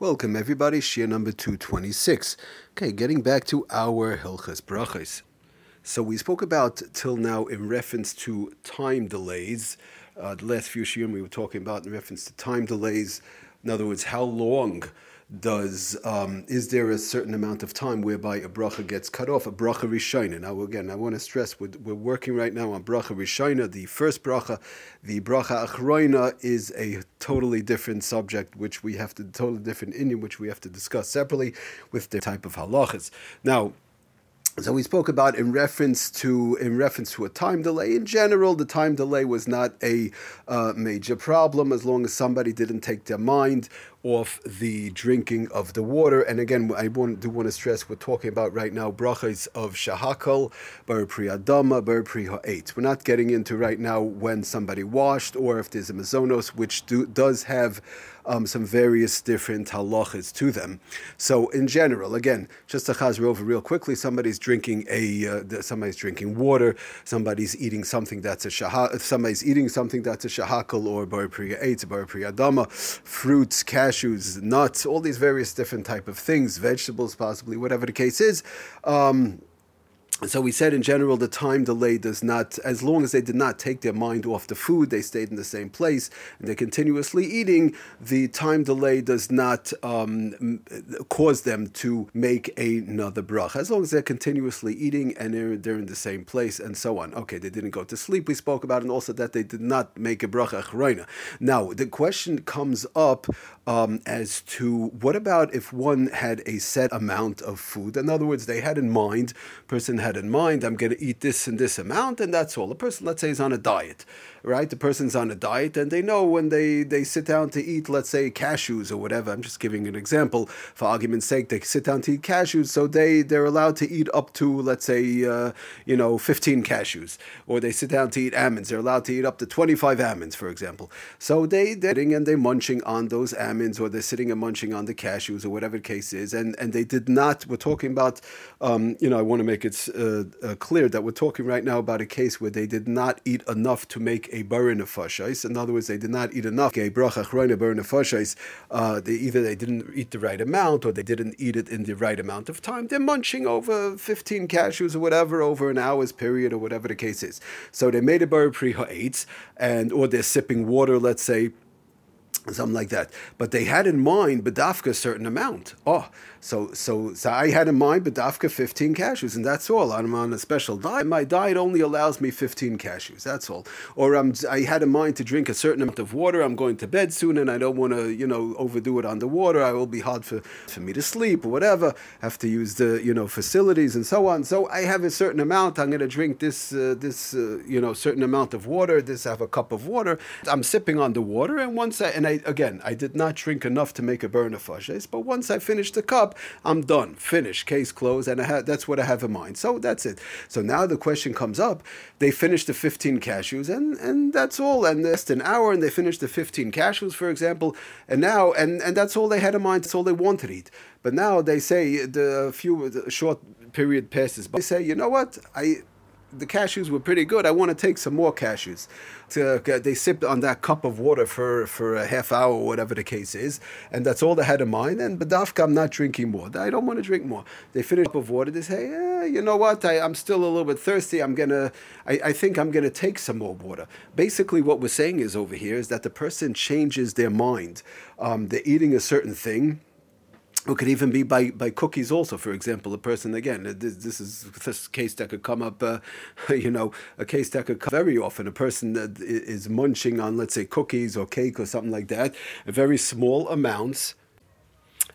Welcome, everybody. Shiur number 226. Okay, getting back to our Hilchas Brachas. So we spoke about till now in reference to time delays. Uh, the last few Shiurim we were talking about in reference to time delays. In other words, how long does um, is there a certain amount of time whereby a bracha gets cut off? A bracha rishayna. Now again, I want to stress we're, we're working right now on bracha rishayna, the first bracha. The bracha achroina is a totally different subject, which we have to totally different inyan, which we have to discuss separately with the type of halachas. Now. So we spoke about in reference to in reference to a time delay. In general, the time delay was not a uh, major problem as long as somebody didn't take their mind off the drinking of the water. And again, I want, do want to stress we're talking about right now brachas of shahakal, bar pri adama, bar pri ha'et. We're not getting into right now when somebody washed or if there's a mazonos, which do, does have um, some various different halachas to them. So in general, again, just to chazir over real quickly, somebody's drinking a uh, somebody's drinking water, somebody's eating something that's a shahakal, somebody's eating something that's a shahakal or bar pri ha'et, bar pri adama, fruits, cashews, nuts, all these various different type of things, vegetables possibly, whatever the case is. Um, so we said in general the time delay does not as long as they did not take their mind off the food they stayed in the same place and they're continuously eating the time delay does not um, cause them to make another brach as long as they're continuously eating and they're, they're in the same place and so on. Okay they didn't go to sleep. We spoke about and also that they did not make a achroina now the question comes up um, as to what about if one had a set amount of food in other words they had in mind person had in mind, I'm going to eat this and this amount, and that's all. The person, let's say, is on a diet, right? The person's on a diet, and they know when they, they sit down to eat, let's say, cashews or whatever. I'm just giving an example for argument's sake. They sit down to eat cashews, so they, they're allowed to eat up to, let's say, uh, you know, 15 cashews. Or they sit down to eat almonds. They're allowed to eat up to 25 almonds, for example. So they, they're sitting and they're munching on those almonds, or they're sitting and munching on the cashews, or whatever the case is. And, and they did not, we're talking about, um, you know, I want to make it uh, uh, clear that we're talking right now about a case where they did not eat enough to make a barin of fashais. In other words, they did not eat enough. A bracha chroina barin of fashais. Uh, they either they didn't eat the right amount or they didn't eat it in the right amount of time. They're munching over 15 cashews or whatever over an hour's period or whatever the case is. So they made a bar pre ha'etz and or they're sipping water, let's say something like that. But they had in mind bedafka a certain amount. Oh, so so so I had in mind bedafka 15 cashews, and that's all. I'm on a special diet. My diet only allows me 15 cashews. That's all. Or um, I had in mind to drink a certain amount of water. I'm going to bed soon, and I don't want to you know overdo it on the water. I will be hard for, for me to sleep or whatever. Have to use the you know facilities and so on. So I have a certain amount. I'm going to drink this uh, this uh, you know certain amount of water. This I have a cup of water. I'm sipping on the water, and once I and I again, I did not drink enough to make a burn of fashes, but once I finish the cup, I'm done, finished, case closed, and I that's what I have in mind. So that's it. So now the question comes up: they finished the 15 cashews, and and that's all, and just an hour, and they finished the 15 cashews, for example, and now and and that's all they had in mind. That's all they wanted to eat. But now they say the few the short period passes But They say, you know what, I the cashews were pretty good. I want to take some more cashews. To, they sipped on that cup of water for, for a half hour or whatever the case is, and that's all they had in mind. And Badafka, I'm not drinking more. I don't want to drink more. They finish up of water. They say, eh, you know what? I, am still a little bit thirsty. I'm gonna. I, I think I'm gonna take some more water. Basically, what we're saying is over here is that the person changes their mind. Um, they're eating a certain thing it could even be by, by cookies also for example a person again this, this is this case that could come up uh, you know a case that could come very often a person that is munching on let's say cookies or cake or something like that very small amounts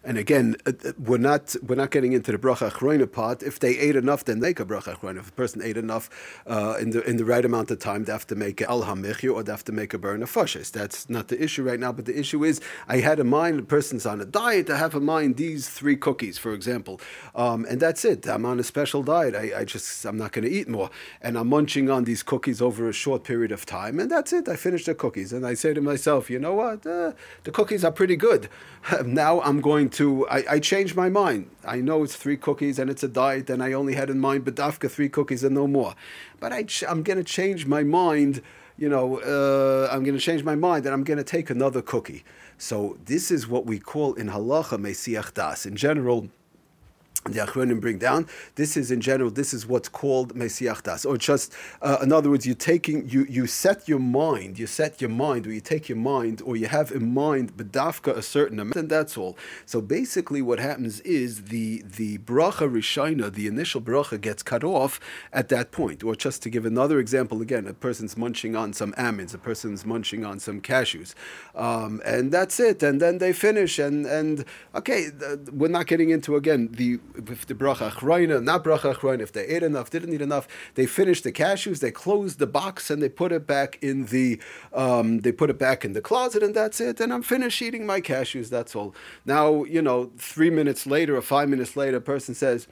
and again, uh, uh, we're not we're not getting into the bracha achroina part. If they ate enough, then make a bracha achroina. If a person ate enough uh, in the in the right amount of time, they have to make al hamichya or they have to make a burn of fashes. That's not the issue right now. But the issue is, I had in mind the person's on a diet. I have in mind these three cookies, for example, um, and that's it. I'm on a special diet. I, I just I'm not going to eat more, and I'm munching on these cookies over a short period of time, and that's it. I finish the cookies, and I say to myself, you know what? Uh, the cookies are pretty good. now I'm going to, I, I changed my mind. I know it's three cookies and it's a diet, and I only had in mind Badafka three cookies and no more. But I, I'm going to change my mind you know, uh, I'm going to change my mind and I'm going to take another cookie. So this is what we call in halacha mesiach das. In general, the Achronim bring down. This is in general. This is what's called Mesiach Das, or just uh, in other words, you're taking you you set your mind, you set your mind, or you take your mind, or you have in mind bedafka a certain amount, and that's all. So basically, what happens is the the bracha rishina, the initial bracha, gets cut off at that point. Or just to give another example, again, a person's munching on some almonds, a person's munching on some cashews, um, and that's it, and then they finish, and and okay, we're not getting into again the if the bracha achroina, not bracha achroina, if they ate enough, didn't eat enough, they finished the cashews, they closed the box, and they put it back in the um, they put it back in the closet, and that's it. And I'm finished eating my cashews. That's all. Now you know, three minutes later or five minutes later, a person says.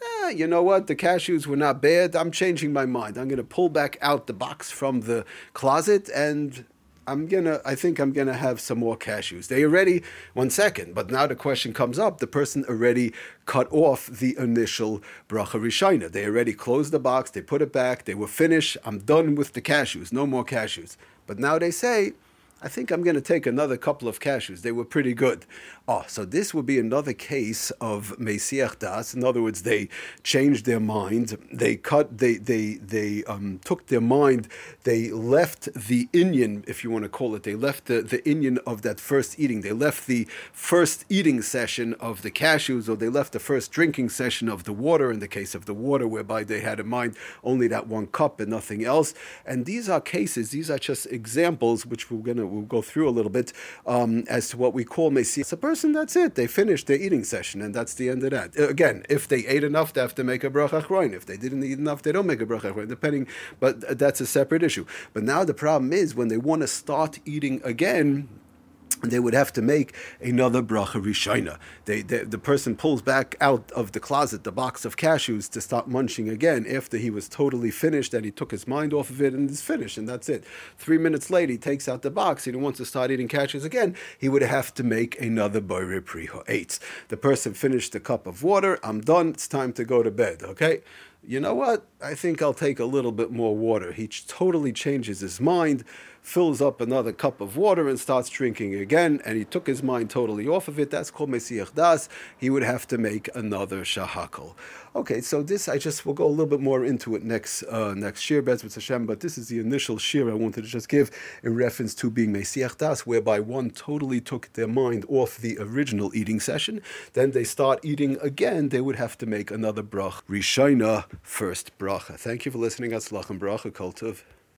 Eh, you know what? The cashews were not bad. I'm changing my mind. I'm going to pull back out the box from the closet and I'm gonna, I think I'm gonna have some more cashews. They already, one second, but now the question comes up. The person already cut off the initial bracha rishina. They already closed the box. They put it back. They were finished. I'm done with the cashews. No more cashews. But now they say, I think I'm going to take another couple of cashews. They were pretty good. Oh, so this would be another case of Mesiach Das. In other words, they changed their mind. They cut. They they they um, took their mind. They left the inyan, if you want to call it. They left the the inyan of that first eating. They left the first eating session of the cashews, or they left the first drinking session of the water. In the case of the water, whereby they had in mind only that one cup and nothing else. And these are cases. These are just examples which we're going to we'll go through a little bit um, as to what we call Mesias. A person, that's it. They finished their eating session, and that's the end of that. Uh, again, if they ate enough, they have to make a bracha achroin. If they didn't eat enough, they don't make a bracha achroin, depending. But that's a separate issue. But now the problem is when they want to start eating again, they would have to make another bracha rishina. They, they, the person pulls back out of the closet the box of cashews to stop munching again after he was totally finished and he took his mind off of it and is finished and that's it. Three minutes later, he takes out the box. He wants to start eating cashews again. He would have to make another boire priho eight. The person finished the cup of water. I'm done. It's time to go to bed. Okay you know what? I think I'll take a little bit more water. He totally changes his mind fills up another cup of water and starts drinking again, and he took his mind totally off of it. That's called Mesiach Das. He would have to make another shahakal. Okay, so this I just will go a little bit more into it next uh, next shiur Bez with Hashem, but this is the initial shiur I wanted to just give in reference to being Mesiach Das, whereby one totally took their mind off the original eating session. Then they start eating again. They would have to make another brach. Rishaina, first bracha. Thank you for listening. Atzlach and bracha kultiv.